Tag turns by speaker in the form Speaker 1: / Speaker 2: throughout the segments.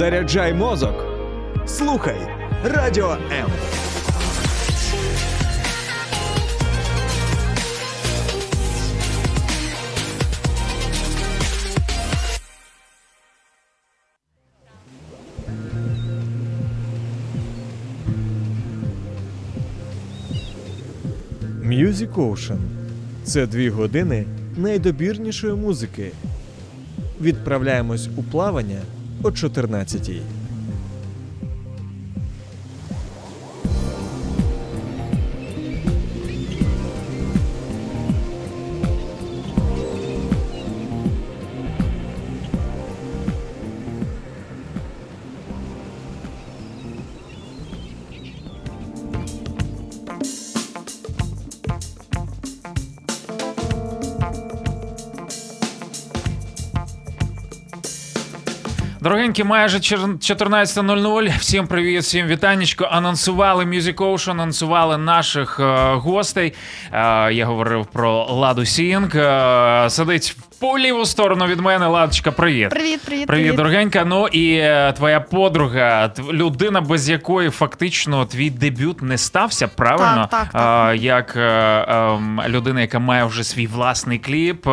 Speaker 1: Заряджай мозок. Слухай Радіо М. Music Ocean – це дві години найдобірнішої музики. Відправляємось у плавання о 14-й.
Speaker 2: Дорогенькі, майже 14.00. Всім привіт, всім вітанечко. Анонсували Music Ocean, анонсували наших е, гостей. Е, я говорив про Ладу Сінг. Е, сидить по ліву сторону від мене. Ладочка, привіт.
Speaker 3: Привіт, привіт,
Speaker 2: Привіт, дорогенька. Ну і е, твоя подруга, людина, без якої фактично твій дебют не стався, правильно?
Speaker 3: Так, так, так.
Speaker 2: Е, як е, ем, людина, яка має вже свій власний кліп.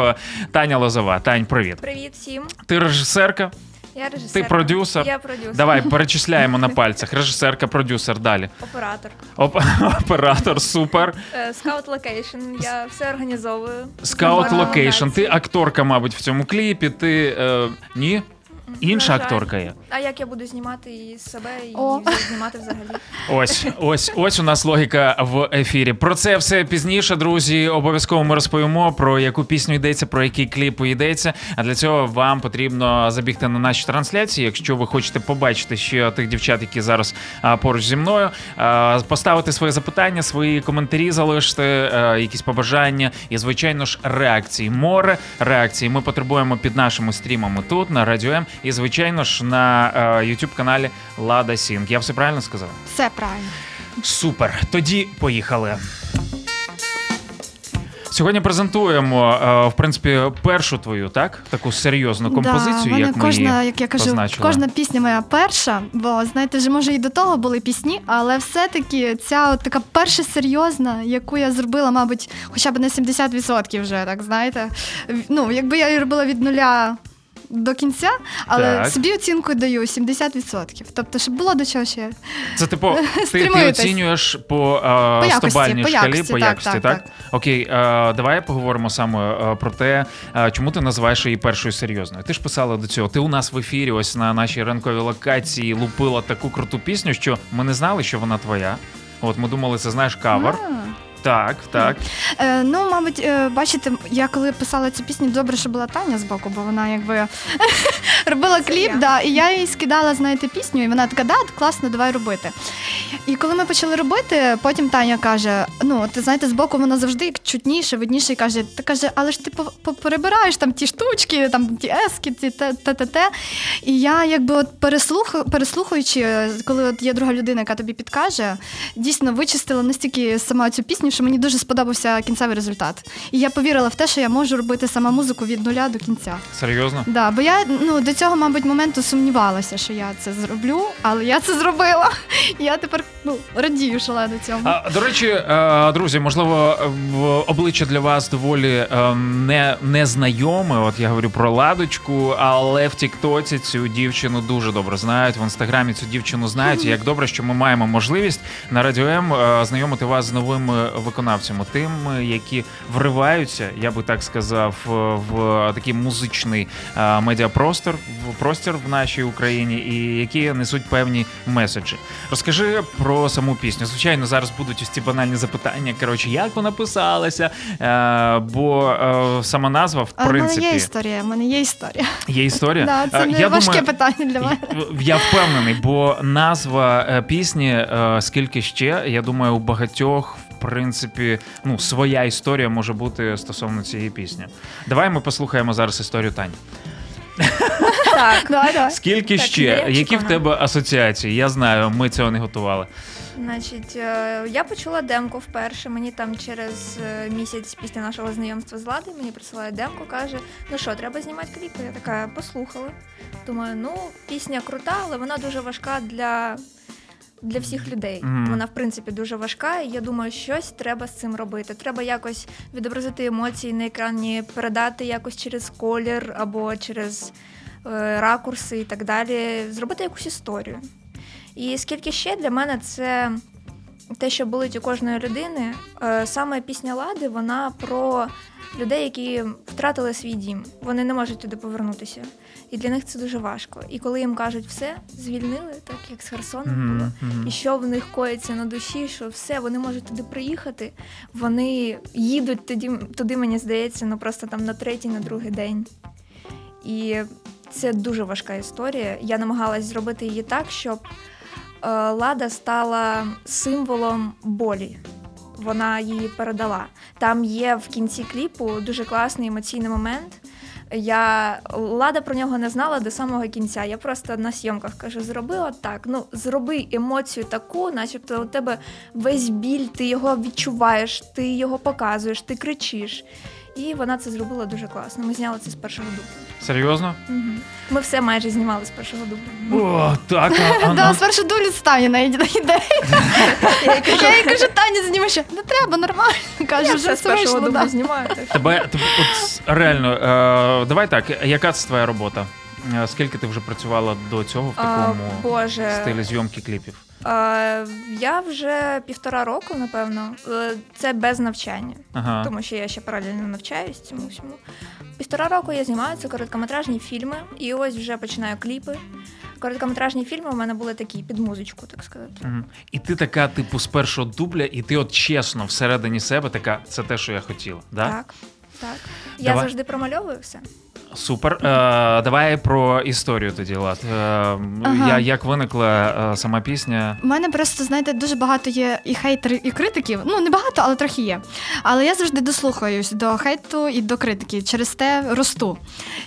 Speaker 2: Таня Лозова. Тань, привіт.
Speaker 4: Привіт всім.
Speaker 2: Ти режисерка?
Speaker 4: Я режисер.
Speaker 2: Ти продюсер?
Speaker 4: Я продюсер.
Speaker 2: Давай перечисляємо на пальцях. Режисерка, продюсер, далі.
Speaker 4: Оператор.
Speaker 2: Оп- оператор, супер.
Speaker 4: Е, Scout location. Я все організовую. Scout
Speaker 2: location. Ти акторка, мабуть, в цьому кліпі. Ти е, ні? Інша акторка є.
Speaker 4: А як я буду знімати і себе, і
Speaker 3: О.
Speaker 4: знімати взагалі?
Speaker 2: Ось, ось, ось у нас логіка в ефірі. Про це все пізніше, друзі. Обов'язково ми розповімо про яку пісню йдеться, про який кліп йдеться. А для цього вам потрібно забігти на наші трансляції. Якщо ви хочете побачити ще тих дівчат, які зараз а, поруч зі мною, а, поставити свої запитання, свої коментарі залишити, а, якісь побажання і, звичайно ж, реакції. Море реакцій. Ми потребуємо під нашими стрімами тут на Радіо М і, звичайно ж, на youtube каналі Лада Сінг. Я все правильно сказав?
Speaker 3: Все правильно.
Speaker 2: Супер. Тоді поїхали. Сьогодні презентуємо, е, в принципі, першу твою, так? Таку серйозну композицію,
Speaker 3: да,
Speaker 2: як ми
Speaker 3: кожна,
Speaker 2: її
Speaker 3: як я кажу,
Speaker 2: позначили.
Speaker 3: кожна пісня моя перша, бо знаєте, вже може і до того були пісні, але все-таки ця от така перша серйозна, яку я зробила, мабуть, хоча б на 70% вже, так знаєте. Ну, якби я її робила від нуля. До кінця, але
Speaker 2: Так.
Speaker 3: собі оцінку даю 70%. Тобто, щоб було до чого ще.
Speaker 2: Це типу, ти, ти оцінюєш по, е,
Speaker 3: По якості,
Speaker 2: 100-бальній
Speaker 3: по
Speaker 2: шкалі,
Speaker 3: якості,
Speaker 2: по
Speaker 3: так,
Speaker 2: якості, так?
Speaker 3: так,
Speaker 2: Окей, е, давай поговоримо саме е, про те, е, чому ти називаєш її першою серйозною. Ти ж писала до цього. Ти у нас в ефірі, ось на нашій ранковій локації, лупила таку круту пісню, що ми не знали, що вона твоя. От ми думали, це знаєш кавер.
Speaker 3: А.
Speaker 2: Так, так.
Speaker 3: Е, ну, мабуть, е, бачите, я коли писала цю пісню, добре, що була Таня з боку, бо вона якби робила кліп, да, і я їй скидала, знаєте, пісню, і вона така, да, класно, давай робити. І коли ми почали робити, потім Таня каже: ну, ти знаєте, з боку вона завжди чутніше, видніше, і каже, ти каже, але ж ти перебираєш там ті штучки, там ті ески, ті те, те, те, те. І я якби от переслух, переслухаючи, коли от є друга людина, яка тобі підкаже, дійсно вичистила настільки сама цю пісню, що мені дуже сподобався кінцевий результат. І я повірила в те, що я можу робити сама музику від нуля до кінця.
Speaker 2: Серйозно?
Speaker 3: Да, бо я ну до цього, мабуть, моменту сумнівалася, що я це зроблю, але я це зробила. І я тепер ну радію шалено цьому.
Speaker 2: А, до речі, е, друзі, можливо, обличчя для вас доволі е, не, незнайоме. От я говорю про ладочку, але в Тіктоці цю дівчину дуже добре знають. В інстаграмі цю дівчину знають. І Як добре, що ми маємо можливість на радіо М е, знайомити вас з новими виконавцями, тими, які вриваються, я би так сказав, е, в такий музичний е, медіапростор, в простір в нашій Україні, і які несуть певні меседжі. Розкажи про саму пісню. Звичайно, зараз будуть ось ці банальні запитання. Коротше, як вона писалася? Е, бо е, сама назва, в принципі,
Speaker 3: є історія. В мене є історія.
Speaker 2: є історія.
Speaker 3: Да, це
Speaker 2: Е,
Speaker 3: не
Speaker 2: я
Speaker 3: важке
Speaker 2: думаю,
Speaker 3: питання для мене.
Speaker 2: я впевнений, бо назва е, пісні е, скільки ще, я думаю, у багатьох. Принципі, ну, своя історія може бути стосовно цієї пісні. Давай ми послухаємо зараз історію Тані.
Speaker 4: Так.
Speaker 3: Давай, давай.
Speaker 2: Скільки
Speaker 4: Так,
Speaker 2: ще? Які в тебе асоціації? Я знаю, ми цього не готували.
Speaker 4: Значить, е, я почула демку вперше. Мені там через е, місяць після нашого знайомства з Ладою мені присилає демку, каже: ну що, треба знімати кліпи. Я така послухала. Думаю, ну, пісня крута, але вона дуже важка для. Для всіх людей
Speaker 2: Мгм.
Speaker 4: вона в принципі дуже важка, і я думаю, щось треба з цим робити. Треба якось відобразити емоції на екрані, передати якось через колір або через е, ракурси і так далі, зробити якусь історію. І скільки ще для мене це те, що болить у кожної людини. Е, Саме пісня Лади, вона про людей, які втратили свій дім. Вони не можуть туди повернутися. І для них це дуже важко. І коли їм кажуть, все, звільнили, так як з Херсоном було.
Speaker 2: Мгм, мгм.
Speaker 4: І що в них коїться на душі, що все, вони можуть туди приїхати, вони їдуть тоді, туди, мені здається, ну просто там на третій, на другий день. І це дуже важка історія. Я намагалась зробити її так, щоб е, Лада стала символом болі. Вона її передала. Там є в кінці кліпу дуже класний емоційний момент. Я Лада про нього не знала до самого кінця. Я просто на зйомках кажу: зроби отак. Ну, зроби емоцію таку, начебто у тебе весь біль, ти його відчуваєш, ти його показуєш, ти кричиш. І вона це зробила дуже класно. Ми зняли це з першого дубля.
Speaker 2: Серйозно?
Speaker 4: Угу. Ми все майже знімали з першого дубля.
Speaker 2: О, так. а- а-
Speaker 3: Да,
Speaker 2: ну,
Speaker 3: спершу долю Таня на ідея. Я їй кажу, Таня, зніми ще. Не треба, нормально. Каже, вже
Speaker 4: все з першого дубля
Speaker 3: да.
Speaker 4: знімаю. так що-
Speaker 2: Тебе, тебе от реально, е, давай так, яка це твоя робота? Е, Скільки ти вже працювала до цього в
Speaker 4: А,
Speaker 2: такому
Speaker 4: Боже,
Speaker 2: стилі зйомки кліпів?
Speaker 4: а, я вже півтора року, напевно. Е, Це без навчання.
Speaker 2: Ага.
Speaker 4: тому що я ще паралельно навчаюсь цьому всьому. Півтора року я знімаю це короткометражні фільми, і ось вже починаю кліпи. Короткометражні фільми у мене були такі під музичку, так сказати.
Speaker 2: Мгм. І ти така, типу, з першого дубля, і ти от чесно всередині себе така, це те, що я хотіла. Да?
Speaker 4: Так, так. Я завжди промальовую все.
Speaker 2: Супер. Е, давай про історію тоді, Лад. Е,
Speaker 3: Ага.
Speaker 2: я, як виникла е, сама пісня?
Speaker 3: У мене просто, знаєте, дуже багато є і хейтерів, і критиків. Ну, не багато, але трохи є. Але я завжди дослухаюсь до хейту і до критики. Через те росту.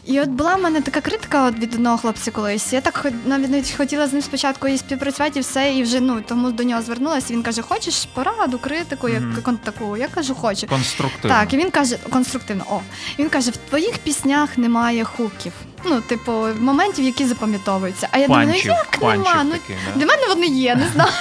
Speaker 3: І от була в мене така критика от від одного хлопця колись. Я так навіть навіть хотіла з ним спочатку і співпрацювати, і все, і вже ну тому до нього звернулася. Він каже: Хочеш пораду, критику, як кон- таку? Я кажу, хочу.
Speaker 2: Конструктивно.
Speaker 3: Так, і він каже конструктивно. О, він каже: в твоїх піснях немає хуків. Ну, типу, моментів, які запам'ятовуються. А я думаю, ну як нема? Ну
Speaker 2: таких, да?
Speaker 3: для мене вони є, не знаю.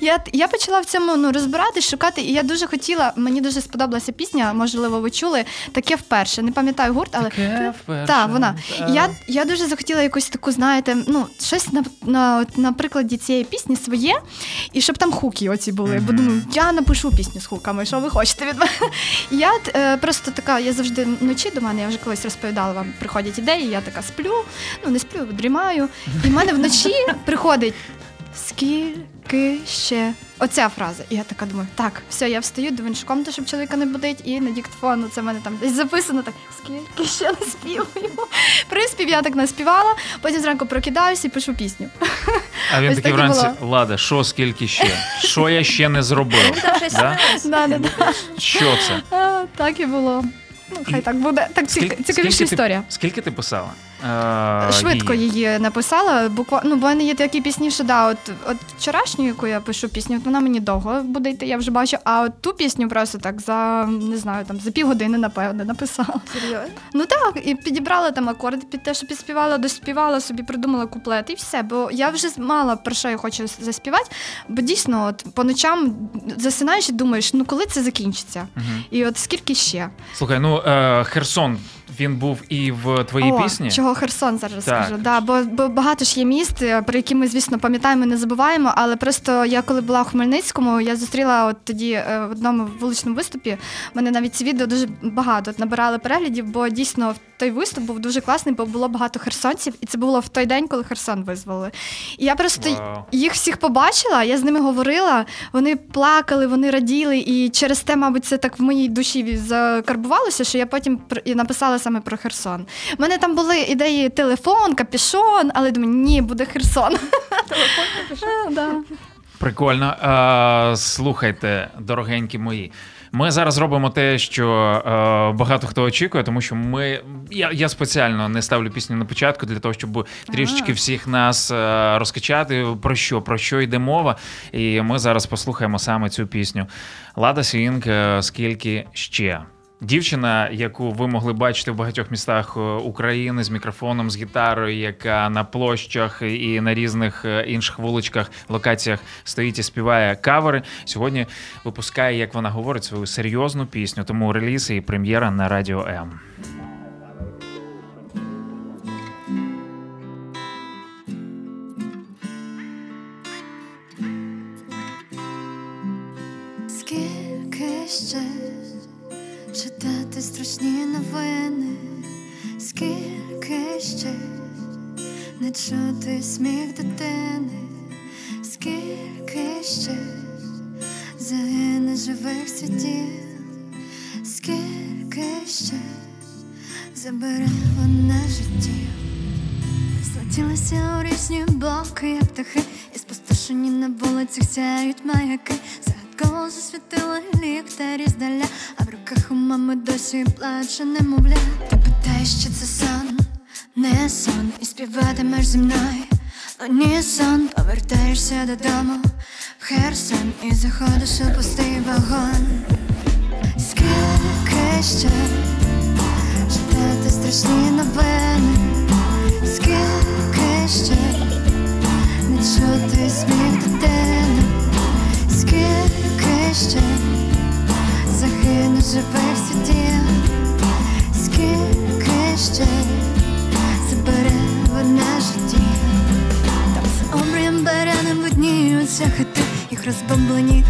Speaker 3: Я, я почала в цьому ну, розбиратись, шукати, і я дуже хотіла, мені дуже сподобалася пісня, можливо, ви чули, таке вперше. Не пам'ятаю гурт, але
Speaker 2: Таке вперше,
Speaker 3: так, вона.
Speaker 2: та.
Speaker 3: Я, я дуже захотіла якусь таку, знаєте, ну, щось на, на, на прикладі цієї пісні своє, і щоб там хуки оці були. Бо думаю, я напишу пісню з хуками, що ви хочете від мене. Я е, просто така, я завжди вночі до мене, я вже колись розповідала вам, приходять ідеї, я така сплю, ну не сплю, дрімаю. І в мене вночі приходить скільки ще. Оця фраза. І я така думаю, так, все, я встаю, до іншу комнату, щоб чоловіка не будить, і на диктофон, ну, це в мене там десь записано так, скільки ще не співаю. Приспів я так наспівала, потім зранку прокидаюся і пишу пісню.
Speaker 2: А він такий вранці. Лада, що скільки ще? Що я ще не зробив?
Speaker 4: Там щось
Speaker 2: Да?
Speaker 4: СМС.
Speaker 3: Да, да, да.
Speaker 2: Що це?
Speaker 3: Так і було. Ну, хай так буде. Так цік- цікавіша історія.
Speaker 2: скільки ти писала? Е,
Speaker 3: Швидко її написала. Буквально ну, бо в мене є такі пісні, що да, от, от вчорашню, яку я пишу пісню, от вона мені довго буде йти, я вже бачу. А от ту пісню просто так за не знаю, там за півгодини, напевне, написала.
Speaker 4: Серйозно?
Speaker 3: Ну так, і підібрала там акорди під те, що підспівала, доспівала собі, придумала куплет і все. Бо я вже мала про що я хочу заспівати. Бо дійсно, от по ночам засинаєш і думаєш, ну коли це закінчиться?
Speaker 2: Мгм.
Speaker 3: І от скільки ще?
Speaker 2: Слухай, ну е, Херсон, він був і в твоїй
Speaker 3: О,
Speaker 2: пісні.
Speaker 3: Чого Херсон зараз
Speaker 2: Так.
Speaker 3: скажу. Да, бо, бо багато ж є міст, е, про які ми, звісно, пам'ятаємо і не забуваємо. Але просто я коли була в Хмельницькому, я зустріла от тоді е, в одному вуличному виступі. Мене навіть ці відео дуже багато от, набирали переглядів, бо дійсно той виступ був дуже класний, бо було багато херсонців, і це було в той день, коли Херсон визволили. І я просто
Speaker 2: Вау.
Speaker 3: їх всіх побачила, я з ними говорила, вони плакали, вони раділи, і через те, мабуть, це так в моїй душі закарбувалося, що я потім написала саме про Херсон. У мене там були ідеї телефон, капішон, але думаю, ні, буде Херсон.
Speaker 4: Телефон.
Speaker 3: Да.
Speaker 2: Прикольно. Слухайте, дорогенькі мої. Ми зараз робимо те, що е, багато хто очікує, тому що ми. Я, я спеціально не ставлю пісню на початку для того, щоб трішечки всіх нас е, розкачати. Про що, про що йде мова. І ми зараз послухаємо саме цю пісню. Лада Сінг, е, скільки ще. Дівчина, яку ви могли бачити в багатьох містах е, України з мікрофоном, з гітарою, яка на площах і на різних е, інших вуличках, локаціях стоїть і співає кавери. Сьогодні випускає, як вона говорить, свою серйозну пісню. Тому реліз і прем'єра на радіо М.
Speaker 5: страшні новини, скільки ще? Не чути сміх дитини, скільки ще? Загине живих світів, скільки ще? Забере вона життів. Злетілися у різні боки, як птахи, і спустошені на вулицях сяють маяки. Загадково засвітили ліхтарі здаля, а в руках у мами досі плаче немовля. Ти питаєш, чи це сон, не сон, і співатимеш зі мною. Ні, сон, повертаєшся додому в Херсон і заходиш у пустий вагон. Скільки ще читати страшні новини? Скільки ще не чути сміх дитини, скільки ще загине живих світів, скільки ще забере вона життів. Там за обрієм беренем видніються хати, їх розбомблені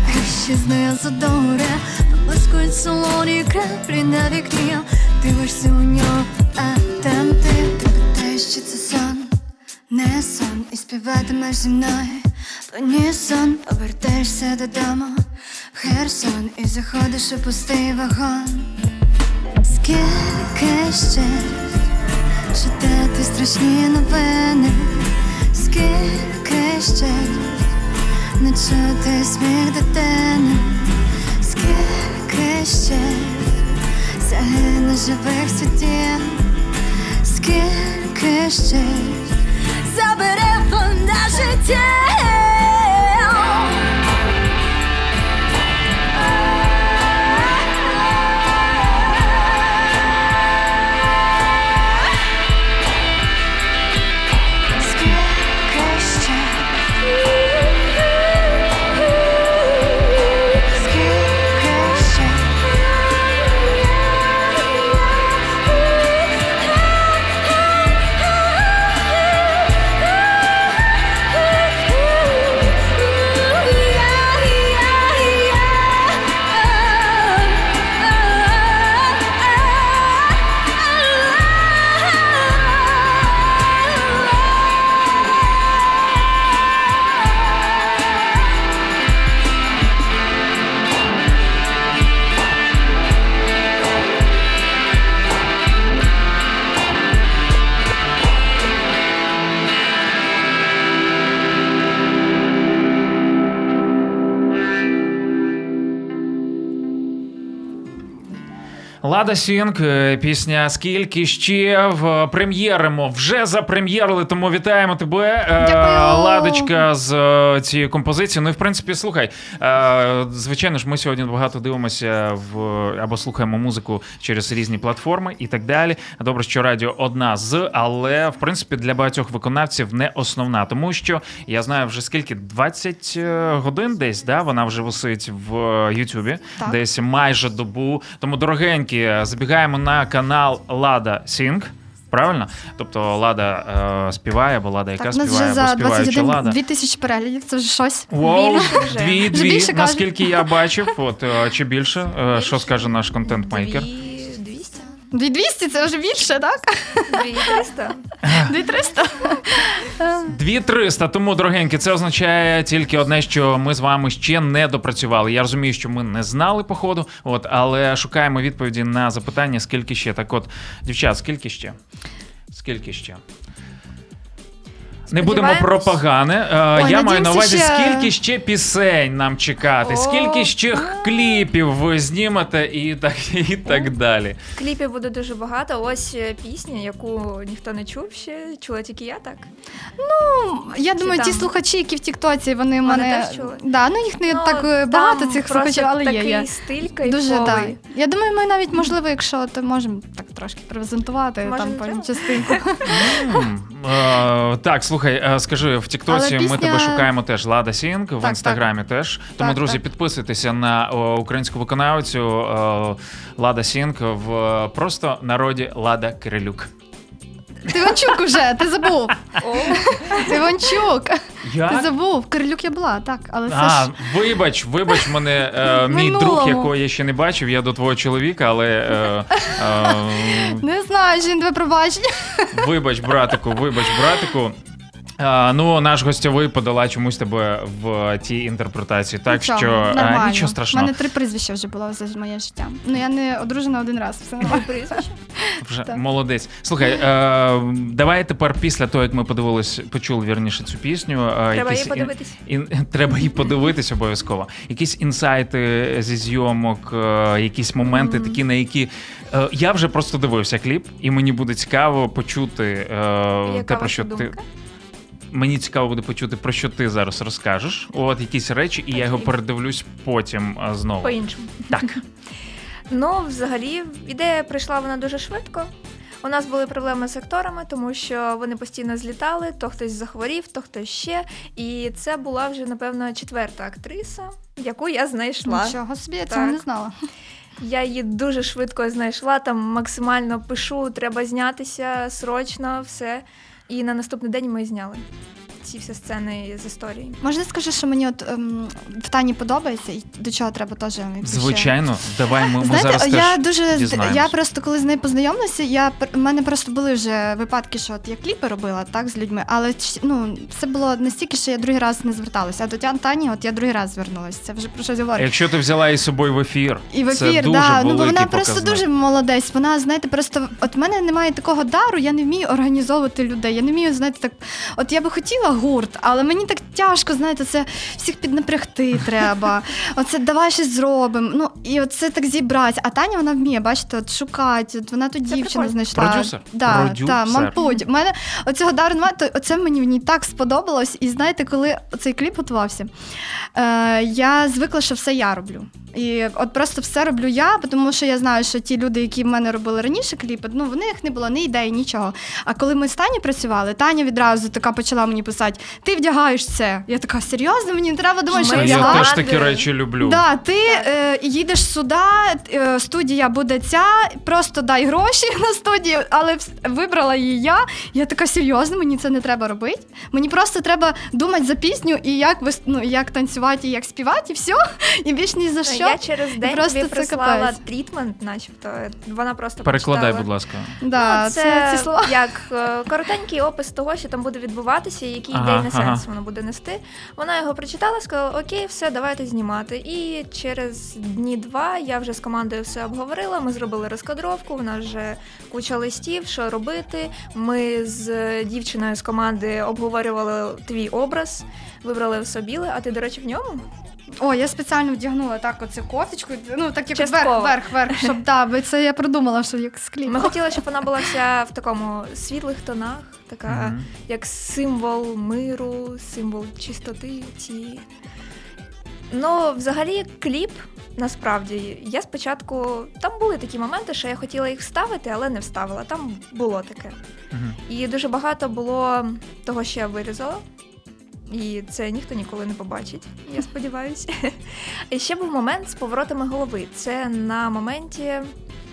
Speaker 5: до гори Поблискують солоні краплі на вікні. Дивишся у нього, а там ти. Ти питаєш, чи це сон, не сон. І співатимеш зі мною. Сон, повертаєшся додому. в Херсон І заходиш у пустий вагон. Скільки ще читати страшні новини, скільки ще не чути сміх дитини, скільки ще загине живих світів, скільки ще забере вона життя.
Speaker 2: Лада Сінг, е, пісня Скільки ще в прем'єримо. Вже запрем'єрили, тому вітаємо тебе. Е,
Speaker 3: Дякую.
Speaker 2: Ладочка з е, цією композицією. Ну і в принципі, слухай. Звичайно ж, ми сьогодні багато дивимося в або слухаємо музику через різні платформи і так далі. Добре, що радіо одна з, але в принципі для багатьох виконавців не основна, тому що я знаю вже скільки 20 годин десь, да, вона вже висить в Ютубі, десь майже добу. Тому, дорогенькі, забігаємо на канал Лада Сінг. Правильно? Тобто Лада е, співає, або Лада, яка
Speaker 3: Так,
Speaker 2: співає,
Speaker 3: вже
Speaker 2: або
Speaker 3: за
Speaker 2: співаюча
Speaker 3: 21
Speaker 2: Лада.
Speaker 3: 2 тисячі переглядів, це вже щось.
Speaker 2: Воу, дві, дві, наскільки я бачив, от е, чи більше, Е, що скаже наш контент-мейкер?
Speaker 4: Дві 200?
Speaker 3: 2200 це вже більше, так?
Speaker 4: Дві 300?
Speaker 3: 2300.
Speaker 2: Дві 300, тому, дорогенькі, це означає тільки одне, що ми з вами ще не допрацювали. Я розумію, що ми не знали по ходу, от, але шукаємо відповіді на запитання, скільки ще. Так от, дівчат, скільки ще? Скільки ще? Не будемо про погане. Е,
Speaker 3: Ой,
Speaker 2: Я маю на увазі,
Speaker 3: ще-
Speaker 2: скільки ще пісень нам чекати,
Speaker 4: О,
Speaker 2: скільки ще
Speaker 4: а.
Speaker 2: кліпів ви знімете і так, і так далі.
Speaker 4: Кліпів буде дуже багато. Ось е, пісня, яку ніхто не чув ще, чула тільки я так.
Speaker 3: Ну Я
Speaker 4: Чи
Speaker 3: думаю, ті слухачі, які в Тіктоці, вони в
Speaker 4: Вони
Speaker 3: мене.
Speaker 4: теж чули?
Speaker 3: Да, ну їх не
Speaker 4: Ну,
Speaker 3: так е, багато цих слухачів, але
Speaker 4: такий
Speaker 3: є.
Speaker 4: стиль кайфовий.
Speaker 3: Дуже так. Я думаю, ми навіть можливо, якщо то можемо так трошки презентувати
Speaker 4: Може,
Speaker 3: там частинку.
Speaker 2: Так, слухай, е, скажи, в Тіктоці
Speaker 3: Але
Speaker 2: ми тебе шукаємо теж Лада Сінг, в
Speaker 3: Так,
Speaker 2: інстаграмі теж. Тому,
Speaker 3: Так,
Speaker 2: друзі,
Speaker 3: так.
Speaker 2: підписуйтеся на українську виконавцю Лада Сінг в е, просто народі Лада Кирилюк.
Speaker 3: Ти Іванчук уже, ти забув. Ти Іванчук. Ти забув. Кирилюк я була, так, але це
Speaker 2: А,
Speaker 3: ж.
Speaker 2: вибач, вибач мене, е, мій друг, якого я ще не бачив, я до твого чоловіка, але е, е,
Speaker 3: Не знаю, що він тебе пробачить.
Speaker 2: вибач, братику, вибач, братику. А, ну, наш гостьовий подала чомусь тебе в тій інтерпретації. Так
Speaker 3: Нічого,
Speaker 2: що а,
Speaker 3: нормально.
Speaker 2: нічого
Speaker 3: У мене три прізвища вже було за моє життя. Ну я не одружена один раз. Все нормально.
Speaker 2: Вже
Speaker 3: Так.
Speaker 2: молодець. Слухай, е, давай тепер після того, як ми подивились, почули вірніше цю пісню. е,
Speaker 4: Треба
Speaker 2: якісь
Speaker 4: її подивитись.
Speaker 2: Ін, треба її подивитись обов'язково. Якісь інсайти зі зйомок, е, якісь моменти,
Speaker 3: Мгм.
Speaker 2: такі, на які е, я вже просто дивився кліп, і мені буде цікаво почути е,
Speaker 4: Яка
Speaker 2: те, про що ти. Мені цікаво буде почути, про що ти зараз розкажеш. От якісь речі, і я його передивлюсь потім е, знову.
Speaker 4: По-іншому.
Speaker 2: Так.
Speaker 4: Ну, взагалі, ідея прийшла вона дуже швидко. У нас були проблеми з акторами, тому що вони постійно злітали, то хтось захворів, то хтось ще. І це була вже, напевно, четверта актриса, яку я знайшла.
Speaker 3: Нічого собі, я цього
Speaker 4: Так.
Speaker 3: не знала.
Speaker 4: Я її дуже швидко знайшла, там максимально пишу, треба знятися срочно, все. І на наступний день ми зняли ці всі сцени з історії.
Speaker 3: Можна скажу, що мені от ем, в Тані подобається, і до чого треба теж
Speaker 2: Звичайно, давай ми, ми зараз
Speaker 3: я
Speaker 2: теж
Speaker 3: дуже
Speaker 2: дізнаємось.
Speaker 3: я просто коли з нею познайомилася, я в мене просто були вже випадки, що от я кліпи робила так з людьми, але ну це було настільки, що я другий раз не зверталася. А до Тян Тані, от я другий раз звернулася. Це вже про щось говорить.
Speaker 2: Якщо ти взяла її з собою в ефір,
Speaker 3: І в
Speaker 2: це
Speaker 3: ефір,
Speaker 2: дуже
Speaker 3: да. ну бо вона просто
Speaker 2: показник.
Speaker 3: дуже молодець. Вона, знаєте, просто от в мене немає такого дару, я не вмію організовувати людей. Я не вмію, знаєте, так. От я би хотіла гурт, але мені так тяжко, знаєте, це всіх піднапрягти треба. Оце давай щось зробимо. Ну і оце так зібрати. А Таня вона вміє, бачите, от шукати. От вона ту дівчину
Speaker 4: прикольно.
Speaker 3: знайшла.
Speaker 2: Продюсер?
Speaker 3: Да,
Speaker 2: Продюсер.
Speaker 3: Да, мабуть. У мене оцього дару немає, то оце мені в ній так сподобалось. І знаєте, коли цей кліп готувався, е, я звикла, що все я роблю. І от просто все роблю я, тому що я знаю, що ті люди, які в мене робили раніше кліпи, ну в них не було ні ідеї, нічого. А коли ми з Тані працювали, Таня відразу така почала мені писати: ти вдягаєш це. Я така серйозно, мені не треба думати, що
Speaker 4: Ми
Speaker 2: я
Speaker 3: вдягати.
Speaker 2: теж
Speaker 4: вдягати.
Speaker 2: такі речі люблю.
Speaker 3: Да, ти е, їдеш сюди, е, студія буде ця, просто дай гроші на студію, але вибрала її я. Я така серйозно, мені це не треба робити. Мені просто треба думати за пісню і як вис- ну, як танцювати, і як співати, і все. І більш ні за що.
Speaker 4: Я через день
Speaker 3: Просто
Speaker 4: тобі
Speaker 3: це
Speaker 4: прислала
Speaker 3: капець.
Speaker 4: трітмент, начебто. Вона просто
Speaker 2: Перекладай,
Speaker 4: прочитала.
Speaker 2: будь ласка.
Speaker 3: Да,
Speaker 4: Ну,
Speaker 3: це,
Speaker 4: це,
Speaker 3: ці слова.
Speaker 4: як е, коротенький опис того, що там буде відбуватися, і який
Speaker 2: Ага,
Speaker 4: ідейний
Speaker 2: ага.
Speaker 4: сенс воно буде нести. Вона його прочитала, сказала: Окей, все, давайте знімати. І через дні два я вже з командою все обговорила. Ми зробили розкадровку. У нас вже куча листів, що робити. Ми з дівчиною з команди обговорювали твій образ, вибрали все біле. А ти, до речі, в ньому?
Speaker 3: О, я спеціально вдягнула так оцю кофточку, ну так як
Speaker 4: Частково.
Speaker 3: вверх, вверх, вверх, щоб да, бо це я придумала, що як з кліпу.
Speaker 4: Ми хотіли, щоб вона була вся в такому світлих тонах, така.
Speaker 2: Мгм.
Speaker 4: як символ миру, символ чистоти цієї. Ну, взагалі, кліп. Насправді, я спочатку там були такі моменти, що я хотіла їх вставити, але не вставила. Там було таке.
Speaker 2: Мгм.
Speaker 4: І дуже багато було того, що я вирізала. І це ніхто ніколи не побачить, я сподіваюся. І ще був момент з поворотами голови. Це на моменті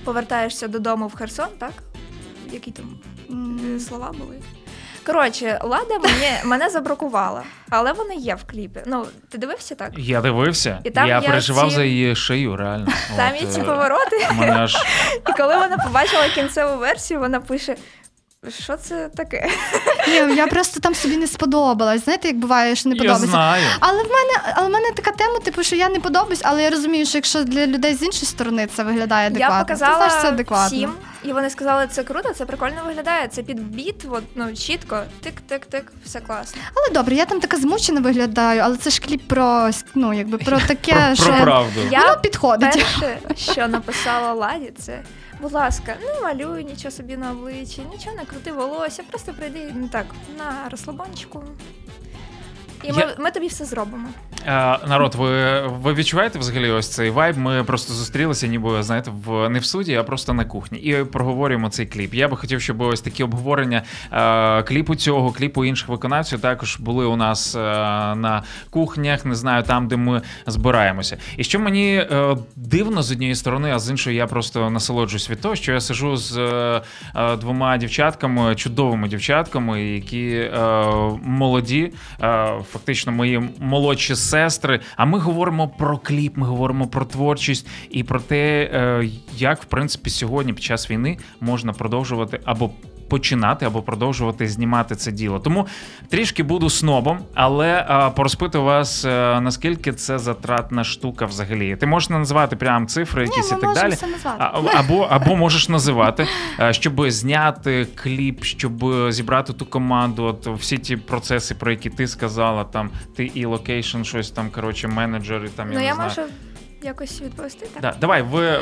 Speaker 4: повертаєшся додому в Херсон, так? Які там Е, слова були. Коротше, Лада мені, мене забракувала, але вона є в кліпі. Ну, ти дивився так?
Speaker 2: Я дивився,
Speaker 4: І там
Speaker 2: я
Speaker 4: є
Speaker 2: переживав
Speaker 4: ці-
Speaker 2: за її шию, реально.
Speaker 4: Там
Speaker 2: От,
Speaker 4: є ці
Speaker 2: е,
Speaker 4: повороти.
Speaker 2: Мене аж
Speaker 4: І коли вона побачила кінцеву версію, вона пише: Що це таке?
Speaker 3: Ні, я просто там собі не сподобалась. Знаєте, як буває, що не
Speaker 2: Я
Speaker 3: подобається.
Speaker 2: знаю.
Speaker 3: Але в мене, але в мене така тема, типу, що я не подобаюсь, але я розумію, що якщо для людей з іншої сторони це виглядає адекватно,
Speaker 4: Я
Speaker 3: то
Speaker 4: показала
Speaker 3: знаєш, це адекватно.
Speaker 4: всім, і вони сказали, це круто, це прикольно виглядає. Це під біт, от, ну, чітко, тик-тик-тик, все класно.
Speaker 3: Але добре, я там така змучена виглядаю, але це ж кліп про ну, якби про таке,
Speaker 2: Про,
Speaker 3: що
Speaker 2: про правду.
Speaker 4: Я
Speaker 3: воно підходить.
Speaker 4: Перше, що написала Ладі, це. Будь ласка, не малюй нічого собі на обличчі, нічого не крути волосся, просто прийди ну, так на розслабончику. І ми,
Speaker 2: Я-
Speaker 4: ми тобі все зробимо.
Speaker 2: Е, народ, ви, ви відчуваєте взагалі ось цей вайб? Ми просто зустрілися, ніби знаєте, в не в суді, а просто на кухні. І проговорюємо цей кліп. Я би хотів, щоб ось такі обговорення е, кліпу цього, кліпу інших виконавців також були у нас е, на кухнях, не знаю, там, де ми збираємося. І що мені дивно з однієї сторони, а з іншої я просто насолоджуюсь від того, що я сижу з двома дівчатками, чудовими дівчатками, які молоді, е, фактично мої молодші сестри. А ми говоримо про кліп, ми говоримо про творчість і про те, е, як в принципі сьогодні під час війни можна продовжувати або. Починати або продовжувати знімати це діло. Тому трішки буду снобом, але а, порозпитую вас, е, наскільки це затратна штука взагалі. Ти можеш не називати прям цифри,
Speaker 3: Ні,
Speaker 2: якісь
Speaker 3: ми
Speaker 2: і так далі.
Speaker 3: все назвати.
Speaker 2: А- або, або можеш називати, е, щоб зняти кліп, щоб зібрати ту команду. От всі ті процеси, про які ти сказала, там ти і location, щось там, коротше, менеджер, і там я
Speaker 4: ну
Speaker 2: не
Speaker 4: я
Speaker 2: знаю.
Speaker 4: можу якось відповісти. Так?
Speaker 2: Да, давай, ви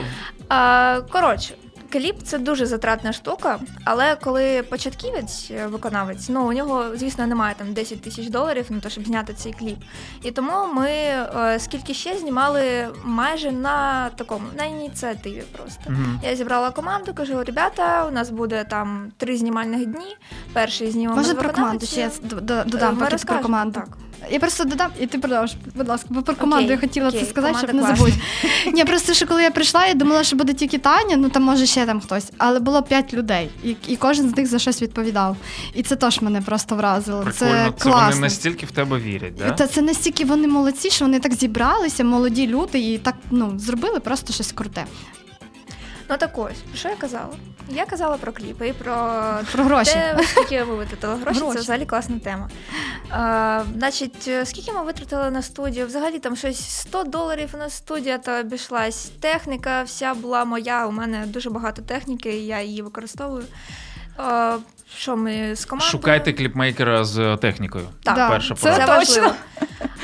Speaker 4: А, коротше, кліп це дуже затратна штука, але коли початківець е, виконавець, ну у нього, звісно, немає там 10 тисяч доларів на те, щоб зняти цей кліп. І тому ми е, скільки ще знімали майже на такому на ініціативі просто.
Speaker 2: Мгм.
Speaker 4: Я зібрала команду, кажу, ребята, у нас буде там три знімальних дні. Перший знімемо
Speaker 3: Можна
Speaker 4: з
Speaker 3: про команду ще я додам поки про команду.
Speaker 4: Так.
Speaker 3: Я просто додам, і ти продовж, будь ласка, бо про команду
Speaker 4: Окей,
Speaker 3: я хотіла
Speaker 4: окей,
Speaker 3: це сказати, щоб не забудь. Ні, просто що коли я прийшла, я думала, що буде тільки Таня, ну там може ще там хтось, але було п'ять людей, і, і кожен з них за щось відповідав. І це теж мене просто вразило.
Speaker 2: прикольно,
Speaker 3: це
Speaker 2: це вони настільки в тебе вірять, да?
Speaker 3: Та це настільки вони молодці, що вони так зібралися, молоді люди, і так ну зробили просто щось круте.
Speaker 4: Ну так ось, що я казала? Я казала про кліпи і про
Speaker 3: Про гроші.
Speaker 4: те, скільки ви витратили гроші,
Speaker 3: Гроші.
Speaker 4: це взагалі класна тема. А, значить, е, скільки ми витратили на студію? Взагалі там щось 100 доларів на студія та обійшлась. Техніка вся була моя. У мене дуже багато техніки, я її використовую. Що ми з командою?
Speaker 2: Шукайте кліпмейкера з технікою.
Speaker 4: Так,
Speaker 3: Да,
Speaker 2: перша
Speaker 3: це
Speaker 4: Це
Speaker 2: порада.
Speaker 3: точно.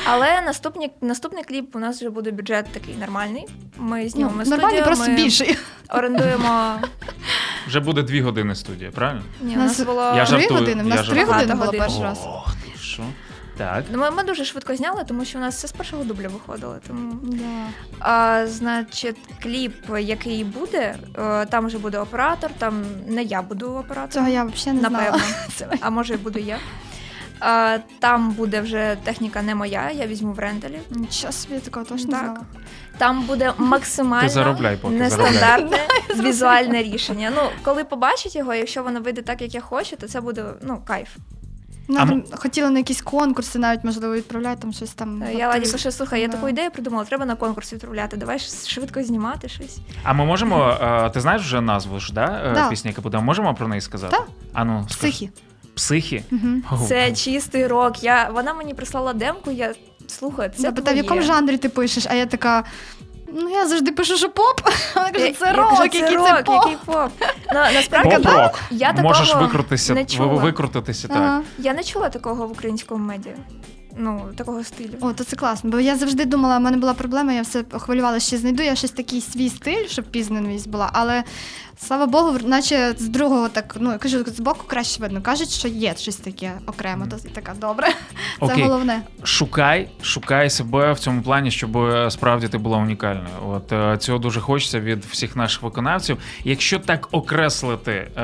Speaker 4: Але наступний, наступний кліп у нас вже буде бюджет такий нормальний. Ми знімемо
Speaker 3: Ну,
Speaker 4: студію,
Speaker 3: нормально, просто
Speaker 4: ми
Speaker 3: більший.
Speaker 4: орендуємо.
Speaker 2: Вже буде дві години студія, правильно?
Speaker 4: Ні, у
Speaker 3: Нас-
Speaker 4: нас було
Speaker 2: Я
Speaker 3: Три години. У нас три
Speaker 2: жартую.
Speaker 3: години було перший раз.
Speaker 2: Ох, ти що? Так.
Speaker 4: Ну, ми, ми дуже швидко зняли, тому що у нас все з першого дубля виходило. Тому
Speaker 3: Да.
Speaker 4: а, значить, кліп, який буде, е, там вже буде оператор, там не я буду оператором,
Speaker 3: Цього я взагалі не
Speaker 4: напевно. А може буду я. А, там буде вже техніка не моя, я візьму в ренталі.
Speaker 3: Нічого собі такого точно
Speaker 4: Так.
Speaker 3: знала.
Speaker 4: Там буде максимально
Speaker 2: заробляй поки,
Speaker 4: нестандартне візуальне рішення. Ну, коли побачить його, якщо воно вийде так, як я хочу, то це буде ну, кайф.
Speaker 3: Ну,
Speaker 2: А
Speaker 3: хотіла на якісь конкурси, навіть можливо відправляти там щось там.
Speaker 4: Я ладі пише, слухай, я
Speaker 3: Да.
Speaker 4: таку ідею придумала, треба на конкурс відправляти. Давай швидко знімати щось.
Speaker 2: А ми можемо. е, Ти знаєш вже назву ж, да? е,
Speaker 3: Да.
Speaker 2: Пісні, яка буде? Можемо про неї сказати?
Speaker 3: Так.
Speaker 2: А ну.
Speaker 3: Психі.
Speaker 2: Психі?
Speaker 3: Угу.
Speaker 4: Це чистий рок. Я, вона мені прислала демку, я слухаю, це
Speaker 3: Запитав, в якому жанрі ти пишеш, а я така. Ну, я завжди пишу, що поп. Вона каже, це
Speaker 4: я
Speaker 3: рок,
Speaker 4: кажу,
Speaker 3: який
Speaker 4: це
Speaker 3: це
Speaker 4: рок,
Speaker 3: поп.
Speaker 4: який поп. Ну, насправді
Speaker 2: Поп-рок.
Speaker 4: я такого
Speaker 2: Можеш викрутитися,
Speaker 4: не чула.
Speaker 2: викрутитися так.
Speaker 3: Ага.
Speaker 4: Я не чула такого в українському медіа. Ну, такого стилю.
Speaker 3: О, то це класно, бо я завжди думала, в мене була проблема, я все хвилювалася, що знайду я щось такий свій стиль, щоб пізнаність була, але слава Богу, наче з другого так, ну я кажу, з боку краще видно. Кажуть, що є щось таке окремо, то така добре. Це головне.
Speaker 2: Шукай, шукай себе в цьому плані, щоб е, справді ти була унікальною. От е, цього дуже хочеться від всіх наших виконавців. Якщо так окреслити е,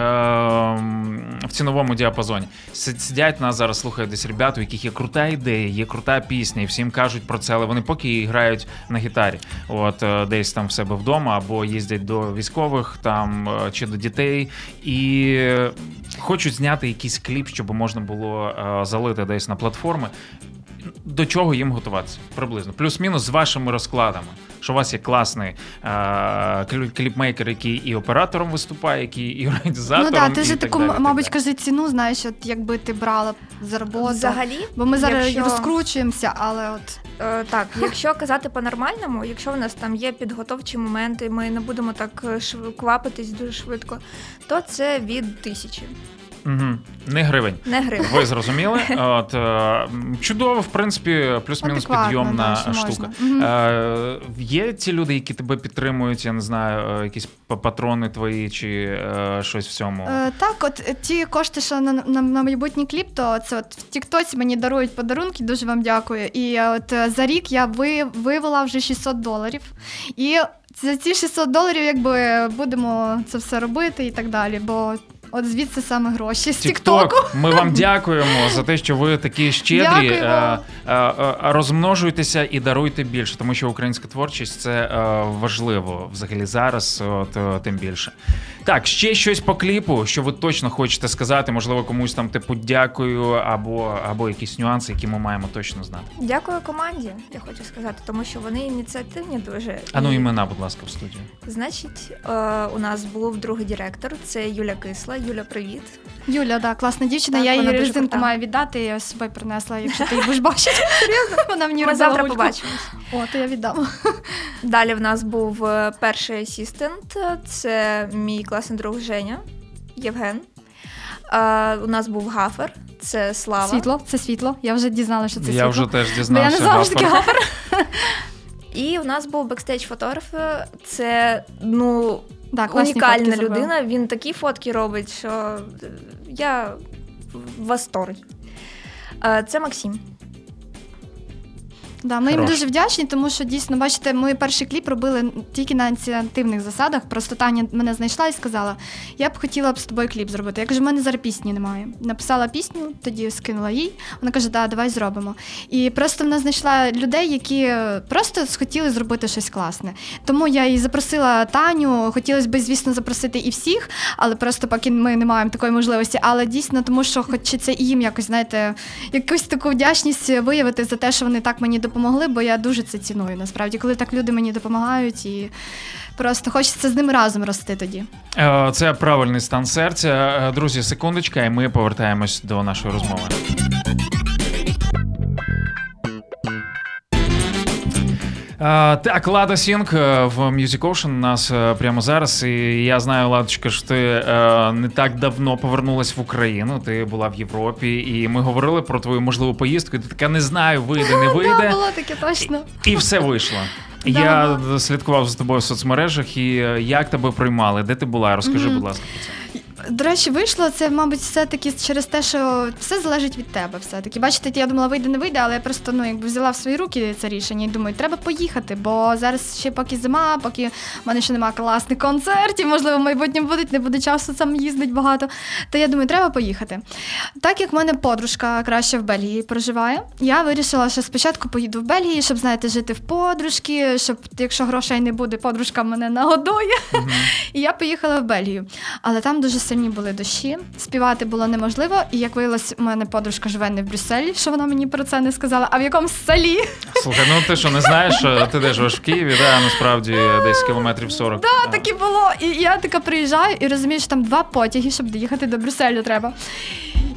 Speaker 2: в ціновому діапазоні, сидять нас зараз, слухають десь ребят, у яких є крута ідея, є крута пісня, і всім кажуть про це, але вони поки її грають на гітарі. От е, десь там в себе вдома, або їздять до військових там е, чи до дітей, і хочуть зняти якийсь кліп, щоб можна було е, залити десь на платформи. До чого їм готуватися? Приблизно. Плюс-мінус з вашими розкладами. що у вас є класний е, кліп- кліпмейкер, який і оператором виступає, який і організатором.
Speaker 3: Ну так, ти ж таку,
Speaker 2: далі,
Speaker 3: мабуть, кажи ціну, знаєш, от якби ти брала за роботу.
Speaker 4: Взагалі,
Speaker 3: Бо ми зараз
Speaker 4: якщо-
Speaker 3: розкручуємося, але от
Speaker 4: Е, так, якщо казати по-нормальному, якщо в нас там є підготовчі моменти, ми не будемо так е, шв- квапитись дуже швидко, то це від тисячі,
Speaker 2: Не гривень.
Speaker 4: не гривень.
Speaker 2: Ви зрозуміли? От, е, чудово, в принципі, плюс-мінус підйомна
Speaker 3: да,
Speaker 2: штука. Е, є ті люди, які тебе підтримують, я не знаю, е, якісь патрони твої чи е, щось в цьому.
Speaker 3: Е, так, от е, ті кошти, що на, на, на майбутній кліп, то це от в Тіктоці мені дарують подарунки, дуже вам дякую. І от за рік я ви, вивела вже 600 доларів. І за ці 600 доларів, якби будемо це все робити і так далі. Бо от звідси саме гроші з Тіктоку.
Speaker 2: Ми вам дякуємо за те, що ви такі щедрі. Е, е, е, Розмножуйтеся і даруйте більше, тому що українська творчість це е, важливо взагалі зараз, от, е, тим більше. Так, ще щось по кліпу, що ви точно хочете сказати, можливо, комусь там типу дякую, або, або якісь нюанси, які ми маємо точно знати.
Speaker 4: Дякую команді, я хочу сказати, тому що вони ініціативні дуже.
Speaker 2: А ну імена, будь ласка, в студію.
Speaker 4: Значить, е, у нас був другий директор, це Юля Кисла. Юля, привіт.
Speaker 3: Юля, да, класна дівчина.
Speaker 4: Так,
Speaker 3: я
Speaker 4: вона
Speaker 3: її
Speaker 4: дуже
Speaker 3: резинку
Speaker 4: крута.
Speaker 3: маю віддати, я собою принесла, якщо ти її будеш бачити. Серйозно? Вона мені
Speaker 4: Ми
Speaker 3: робила
Speaker 4: завтра
Speaker 3: гульку.
Speaker 4: побачимось.
Speaker 3: О, то я віддам.
Speaker 4: Далі в нас був е, перший асістент, це мій класний друг Женя Євген. Е, у нас був гафер, це Слава.
Speaker 3: Світло, це світло. Я вже дізналася, що це
Speaker 2: я
Speaker 3: світло.
Speaker 2: вже теж
Speaker 3: Бо я не знала, що таке гафер.
Speaker 4: І у нас був бекстейдж фотограф. Це ну
Speaker 3: Да,
Speaker 4: унікальна людина. Він такі фотки робить, що я в восторгі. Е, Це Максим.
Speaker 3: Да, ми їм
Speaker 2: Хорош.
Speaker 3: дуже вдячні, тому що дійсно, бачите, ми перший кліп робили тільки на ініціативних засадах. Просто Таня мене знайшла і сказала: я б хотіла б з тобою кліп зробити. Я кажу, в мене зараз пісні немає. Написала пісню, тоді скинула їй. Вона каже, да, давай зробимо. І просто вона знайшла людей, які просто схотіли зробити щось класне. Тому я і запросила Таню. Хотілося б, звісно, запросити і всіх, але просто поки ми не маємо такої можливості. Але дійсно, тому що хочеться і їм якось, знаєте, якусь таку вдячність виявити за те, що вони так мені допомогли, бо я дуже це ціную. Насправді, коли так люди мені допомагають, і просто хочеться з ними разом рости тоді.
Speaker 2: Е, Це правильний стан серця. Е, Друзі, секундочка, і ми повертаємось до нашої розмови. Так, Лада Сінг е, в Music Ocean у нас е, прямо зараз. І я знаю, Ладочка, що ти е, не так давно повернулась в Україну. Ти була в Європі, і ми говорили про твою можливу поїздку. І ти така не знаю, вийде, не
Speaker 3: Да,
Speaker 2: вийде.
Speaker 3: було таке точно.
Speaker 2: І все вийшло.
Speaker 3: Да.
Speaker 2: Я слідкував за тобою в соцмережах, і як тебе приймали? Де ти була? Розкажи,
Speaker 3: Мгм.
Speaker 2: будь ласка, про це.
Speaker 3: До речі, вийшло це, мабуть, все-таки через те, що все залежить від тебе. Все-таки. Бачите, я думала, вийде, не вийде, але я просто ну, якби взяла в свої руки це рішення і думаю, треба поїхати, бо зараз ще поки зима, поки в мене ще немає класних концертів, можливо, в майбутньому будуть, не буде часу сам їздить багато. То я думаю, треба поїхати. Так як в мене подружка краще в Бельгії проживає, я вирішила, що спочатку поїду в Бельгії, щоб, знаєте, жити в подружки, щоб якщо грошей не буде, подружка мене нагодує. І я поїхала в Бельгію. Але там дуже сильні були дощі, співати було неможливо. І як виявилось, у мене подружка живе не в Брюсселі, що вона мені про це не сказала, а в якомусь селі.
Speaker 2: Слухай, ну ти що не знаєш, ти де живеш в Києві, да, насправді десь кілометрів 40.
Speaker 3: Да, так і було. І я така приїжджаю і розумію, що там два потяги, щоб доїхати до Брюсселю треба.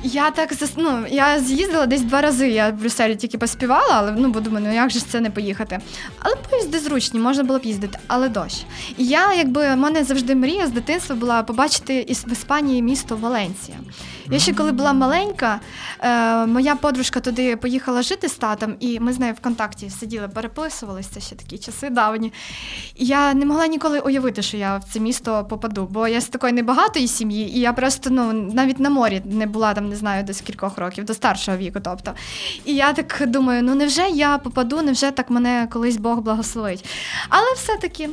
Speaker 3: Я так зас... ну, я з'їздила десь два рази. Я в Брюсселі тільки поспівала, але ну бо думаю, ну як же ж це не поїхати. Але поїзди зручні, можна було б їздити, але дощ. І я, якби в мене завжди мрія з дитинства була побачити із в Іспанії місто Валенсія. Я ще коли була маленька, е, моя подружка туди поїхала жити з татом, і ми з нею в контакті сиділи, переписувалися ще такі часи давні. І я не могла ніколи уявити, що я в це місто попаду, бо я з такої небагатої сім'ї, і я просто ну навіть на морі не була там, не знаю, десь кількох років, до старшого віку. Тобто. І я так думаю, ну невже я попаду, невже так мене колись Бог благословить. Але все-таки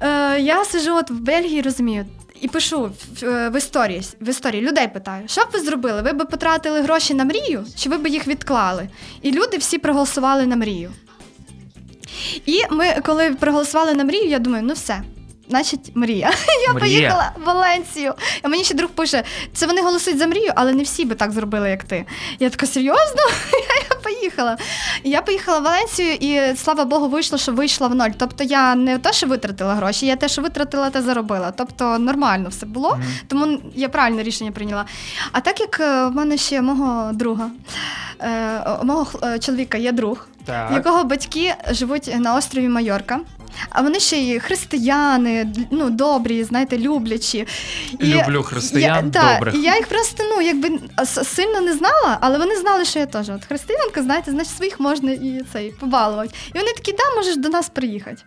Speaker 3: е, я сижу от в Бельгії, розумію. І пишу в, е, історії в історії людей питаю, що б ви зробили? Ви б потратили гроші на мрію, чи ви б їх відклали? І люди всі проголосували на мрію. І ми, коли проголосували на мрію, я думаю, ну все. Значить, мрія. Я
Speaker 2: Мрія.
Speaker 3: поїхала в Валенсію. А мені ще друг пише: це вони голосують за мрію, але не всі би так зробили, як ти. Я така серйозно? Я поїхала. Я поїхала в Валенсію, і слава Богу, вийшло, що вийшла в ноль. Тобто я не те, що витратила гроші, я те, що витратила, те заробила. Тобто нормально все було, тому я правильне рішення прийняла. А так як е, в мене ще мого друга, е, мого е, чоловіка є друг,
Speaker 2: Так.
Speaker 3: якого батьки живуть на острові Майорка. А вони ще й християни, ну добрі, знаєте, люблячі.
Speaker 2: Люблю християн
Speaker 3: я, та,
Speaker 2: добрих.
Speaker 3: І я їх просто ну якби сильно не знала, але вони знали, що я теж от християнка, знаєте, значить своїх можна і цей побалувати. І вони такі, да, можеш до нас приїхати.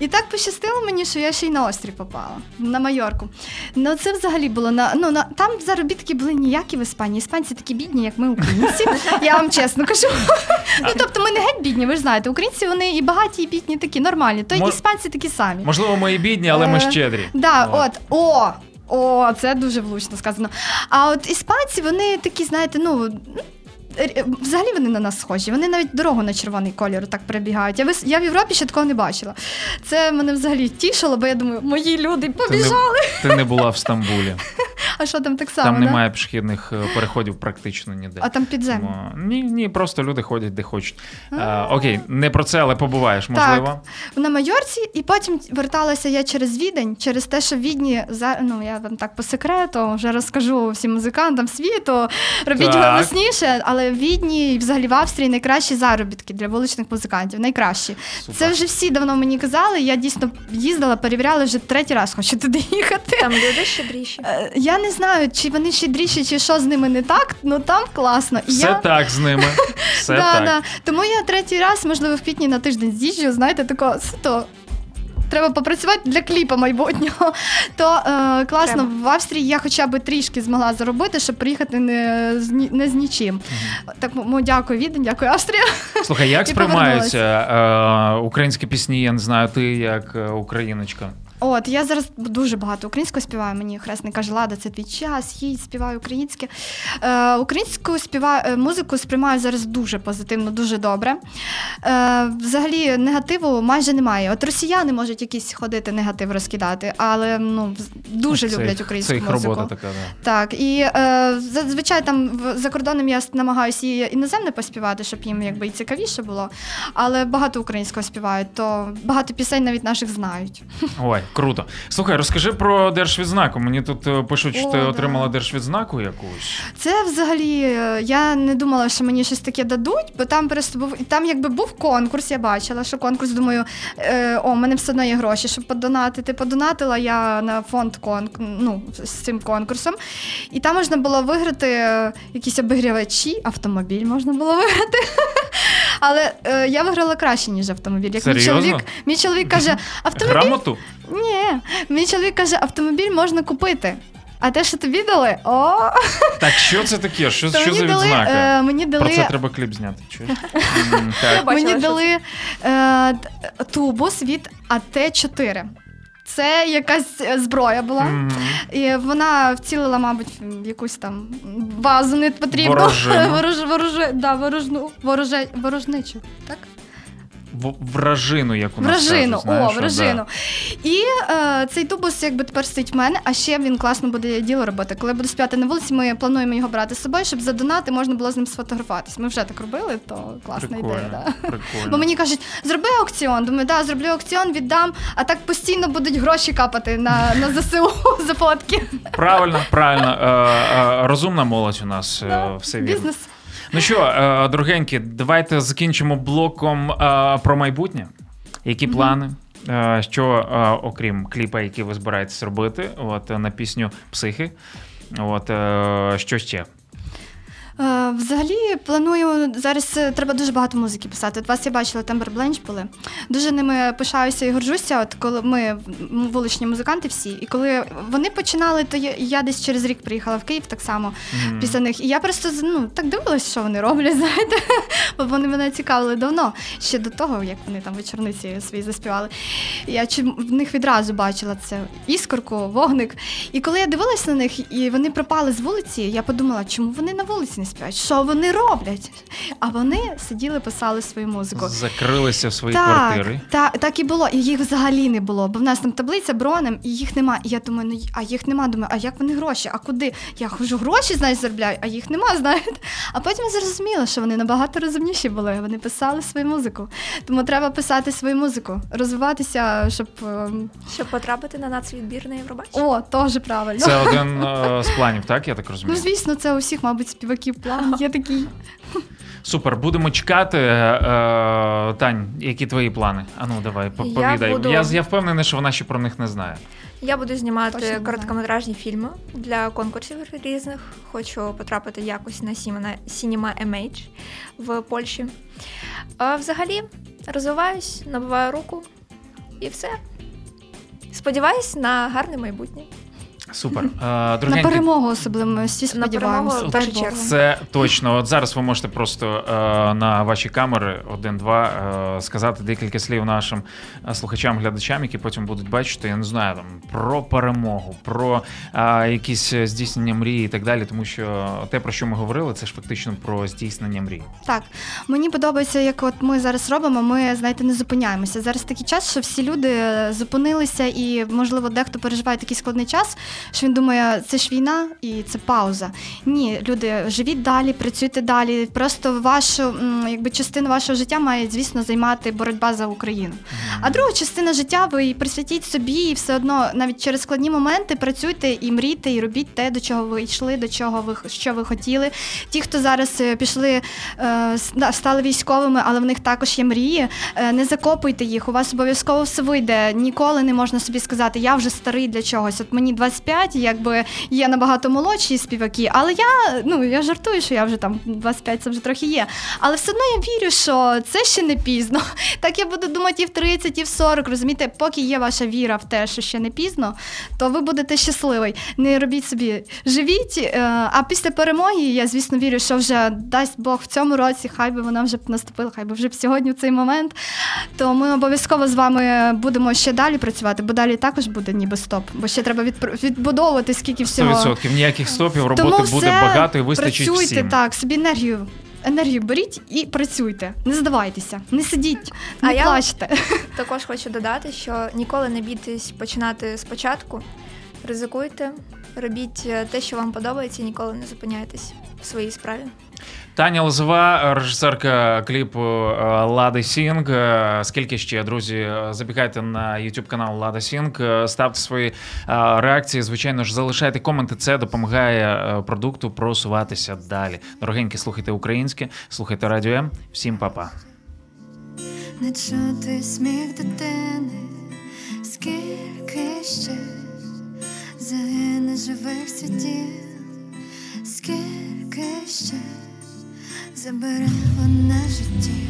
Speaker 3: І так пощастило мені, що я ще й на острів попала, на Майорку. Ну це взагалі було на ну на там заробітки були ніякі в Іспанії. Іспанці такі бідні, як ми, українці. Я вам чесно кажу. Ну тобто ми не геть бідні, ви ж знаєте, українці вони і багаті, і бідні такі нормальні. То й
Speaker 2: Мож-
Speaker 3: іспанці такі самі.
Speaker 2: Можливо, ми і бідні, але ми
Speaker 3: Е,
Speaker 2: щедрі.
Speaker 3: Да,
Speaker 2: От.
Speaker 3: о, о, це дуже влучно сказано. А от іспанці, вони такі, знаєте, ну. Взагалі вони на нас схожі. Вони навіть дорогу на червоний колір так перебігають. Я, вис- я в Європі ще такого не бачила. Це мене взагалі тішило, бо я думаю, мої люди
Speaker 2: Ти не, ти не була в Стамбулі.
Speaker 3: А що там так само?
Speaker 2: Там
Speaker 3: да?
Speaker 2: немає пішохідних е, переходів практично ніде.
Speaker 3: А там підземні.
Speaker 2: Тому- Ні, ні, просто люди ходять де хочуть. Е, окей, не про це, але побуваєш, можливо.
Speaker 3: на Майорці, і потім верталася я через Відень, через те, що в Відні ну я вам так по секрету вже розкажу всім музикантам світу. Робіть
Speaker 2: Так.
Speaker 3: голосніше, але в Відні і взагалі в Австрії найкращі заробітки для вуличних музикантів. Найкращі.
Speaker 2: Супер.
Speaker 3: Це вже всі давно мені казали. Я дійсно їздила, перевіряла вже третій раз, хочу туди їхати.
Speaker 4: Там люди щедріші.
Speaker 3: Е, Я не знаю, чи вони щедріші, чи що з ними не так, ну там класно. І
Speaker 2: Все
Speaker 3: я...
Speaker 2: так з ними. Все
Speaker 3: да,
Speaker 2: так.
Speaker 3: Да. Тому я третій раз, можливо, в квітні на тиждень з'їжджу, знаєте, тако суто. Треба попрацювати для кліпа майбутнього. То е, класно
Speaker 4: Треба.
Speaker 3: в Австрії я хоча б трішки змогла заробити, щоб приїхати не з, не з нічим. Так, мо дякую, Відень, дякую, Австрія.
Speaker 2: Слухай, як сприймаються е, українські пісні, я не знаю, ти як е, україночка.
Speaker 3: От я зараз дуже багато українською співаю. Мені хресний каже, Лада, це твій час, їдь, співаю українське. Е, українську співаю е, музику сприймаю зараз дуже позитивно, дуже добре. Е, взагалі негативу майже немає. От росіяни можуть якийсь ходити негатив розкидати, але ну дуже
Speaker 2: Це
Speaker 3: люблять українську
Speaker 2: Це їх
Speaker 3: музику.
Speaker 2: робота така, да.
Speaker 3: Так, і е, зазвичай там за кордоном я намагаюся і іноземне поспівати, щоб їм якби і цікавіше було. Але багато українського співають, то багато пісень навіть наших знають.
Speaker 2: Ой, круто. Слухай, розкажи про держвідзнаку. Мені тут е, пишуть, що
Speaker 3: О,
Speaker 2: ти
Speaker 3: да.
Speaker 2: отримала держвідзнаку якусь.
Speaker 3: Це взагалі е, я не думала, що мені щось таке дадуть, бо там просто був там, якби був конкурс. Я бачила, що конкурс. Думаю, е, о, в мене все одно є гроші, щоб подонатити. Подонатила я на фонд конк... ну, з цим конкурсом. І там можна було виграти якісь обігрівачі, автомобіль можна було виграти. Але е, я виграла краще, ніж автомобіль. Як мій чоловік, мій чоловік каже, автомобіль
Speaker 2: Грамоту?
Speaker 3: ні, мій чоловік каже, автомобіль можна купити. А те, що тобі дали, о,
Speaker 2: Так що це таке? Що,
Speaker 3: то
Speaker 2: що
Speaker 3: мені
Speaker 2: за
Speaker 3: дали,
Speaker 2: відзнака?
Speaker 3: е, мені дали,
Speaker 2: Про це треба кліп зняти. Чуєш? М, так.
Speaker 4: Бачила,
Speaker 3: мені
Speaker 4: що
Speaker 3: дали е, т- тубус від АТ-4. Це якась е, зброя була.
Speaker 2: Мгм.
Speaker 3: І вона вцілила, мабуть, в якусь там базу не потрібну.
Speaker 2: Ворожину.
Speaker 3: Ворож, ворож, да, ворожну, вороже, ворожничу. Так?
Speaker 2: Вражину, як у нас
Speaker 3: Вражину,
Speaker 2: кажуть, знаєш,
Speaker 3: о, вражину. І е, цей тубус якби тепер стоїть в мене, а ще він класно буде діло робити. Коли я буду співати на вулиці, ми плануємо його брати з собою, щоб за донати можна було з ним сфотографуватись. Ми вже так робили, то класна
Speaker 2: Прикольно,
Speaker 3: ідея. Да.
Speaker 2: прикольно.
Speaker 3: Бо мені кажуть, зроби аукціон. Думаю, да, зроблю аукціон, віддам, а так постійно будуть гроші капати на, на ЗСУ за фотки.
Speaker 2: Правильно, правильно. Е, е, розумна молодь у нас е, все вірно.
Speaker 3: Бізнес.
Speaker 2: Ну що, е, дорогенькі, давайте закінчимо блоком е, про майбутнє. Які плани? Е, Що, окрім кліпа, який ви збираєтесь робити, от на пісню Психи. От що ще?
Speaker 3: Е, Взагалі планую зараз е, треба дуже багато музики писати. От вас я бачила Тембер Бленч були. Дуже ними пишаюся і горжуся. От коли ми вуличні музиканти всі, і коли вони починали, то я, я десь через рік приїхала в Київ так само
Speaker 2: Мгм.
Speaker 3: після них. І я просто ну так дивилась, що вони роблять. Знаєте, бо вони мене цікавили давно, ще до того, як вони там вечорниці свої заспівали. Я в них відразу бачила це іскорку, вогник. І коли я дивилась на них, і вони пропали з вулиці, я подумала, чому вони на вулиці не співають. Що вони роблять? А вони сиділи, писали свою музику.
Speaker 2: Закрилися в свої
Speaker 3: Так,
Speaker 2: квартири.
Speaker 3: так, так і було. І їх взагалі не було. Бо в нас там таблиця бронем, і їх нема. І я думаю, ну а їх нема. Думаю, а як вони гроші? А куди? Я хожу гроші, знаєш, заробляю, а їх нема, знаєте. А потім я зрозуміла, що вони набагато розумніші були. Вони писали свою музику. Тому треба писати свою музику, розвиватися, щоб. ем,
Speaker 4: Щоб потрапити на нацвідбір на Євробачення.
Speaker 3: О, теж правильно.
Speaker 2: Це один е, з планів, так? Я так
Speaker 3: Ну, звісно, це у всіх, мабуть, співаків план. Є такий.
Speaker 2: Супер, будемо чекати. Е, Тань, які твої плани? Ану, давай, по-
Speaker 4: Я
Speaker 2: повідай.
Speaker 4: буду-
Speaker 2: Я, я впевнений, що вона ще про них не знає.
Speaker 4: Я буду знімати
Speaker 3: Точно
Speaker 4: короткометражні фільми для конкурсів різних. Хочу потрапити якось на Cinema Cinema MH в Польщі. А взагалі розвиваюсь, набиваю руку і все. Сподіваюсь на гарне майбутнє.
Speaker 2: Супер. Е,
Speaker 3: На перемогу особливо ми всі
Speaker 4: На перемогу
Speaker 3: сподіваємося. Бог.
Speaker 4: чергу.
Speaker 2: Це точно. От зараз ви можете просто е, на ваші камери один-два е, сказати декілька слів нашим слухачам, глядачам, які потім будуть бачити, я не знаю, там про перемогу, про якісь здійснення мрії і так далі. Тому що те, про що ми говорили, це ж фактично про здійснення мрії.
Speaker 3: Так, мені подобається, як от ми зараз робимо. Ми знаєте, не зупиняємося. Зараз такий час, що всі люди зупинилися, і можливо дехто переживає такий складний час, що він думає, це ж війна і це пауза. Ні, люди, живіть далі, працюйте далі. Просто вашу якби частину вашого життя має, звісно, займати боротьба за Україну. А друга частина життя ви і присвятіть собі, і все одно навіть через складні моменти працюйте і мрійте, і робіть те, до чого ви йшли, до чого ви що ви хотіли. Ті, хто зараз е, пішли, е, стали військовими, але в них також є мрії. е, Не закопуйте їх. У вас обов'язково все вийде. Ніколи не можна собі сказати, я вже старий для чогось. От мені 25, якби є набагато молодші співаки, але я ну я жартую, що я вже там 25, це вже трохи є. Але все одно я вірю, що це ще не пізно. Так я буду думати і в 30, і в 40. Розумієте, поки є ваша віра в те, що ще не пізно, то ви будете щасливий. Не робіть собі, живіть. е, А після перемоги я, звісно, вірю, що вже дасть Бог в цьому році, хай би вона вже б наступила, хай би вже б сьогодні в цей момент. То ми обов'язково з вами будемо ще далі працювати, бо далі також буде ніби стоп, бо ще треба відпр- відбудовувати скільки всього.
Speaker 2: 100% ніяких стопів, роботи
Speaker 3: Тому
Speaker 2: буде
Speaker 3: все,
Speaker 2: багато і вистачить
Speaker 3: працюйте
Speaker 2: всім.
Speaker 3: так, собі енергію. Енергію беріть і працюйте. Не здавайтеся, не сидіть, не
Speaker 4: А я-
Speaker 3: плачте.
Speaker 4: Також хочу додати, що ніколи не бійтесь починати спочатку. Ризикуйте, робіть е, те, що вам подобається, і ніколи не зупиняйтесь в своїй справі.
Speaker 2: Таня Лозова, режисерка кліпу е, Лада Сінг. Е, Скільки ще, друзі, е, забігайте на YouTube канал Лада Сінг, ставте свої реакції. Звичайно ж, залишайте коменти. Це допомагає продукту просуватися далі. Дорогенькі, слухайте українське, слухайте радіо М. Всім па-па.
Speaker 5: Не чути сміх дитини, скільки ще загине живих світів, скільки ще забере вона життів,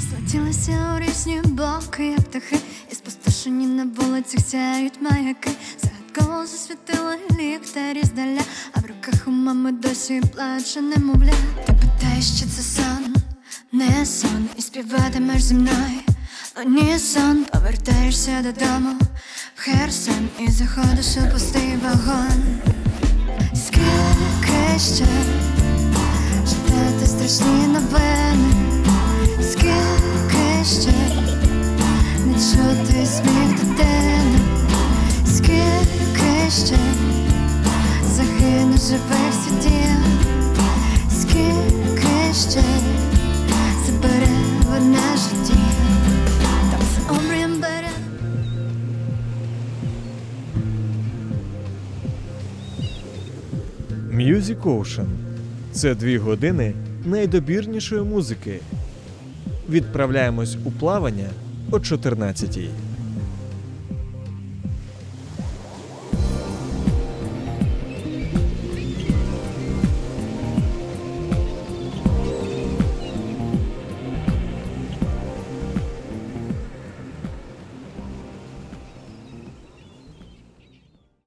Speaker 5: злетілися у різні боки, як птахи, і спустошені на вулицях сяють маяки, загадково засвітили ліхтарі здаля, а в руках у мами досі плаче немовля. Ти питаєш, чи це сон? Не сон, і співатимеш зі мною. Ні сон, повертаєшся додому в Херсон і заходиш у пустий вагон. Скільки ще читати страшні новини? Скільки ще не чути сміх дитини? Скільки ще загине живих світів? Скільки ще забере обрієм бере
Speaker 1: Music Ocean – це дві години найдобірнішої музики. Відправляємось у плавання о 14-й.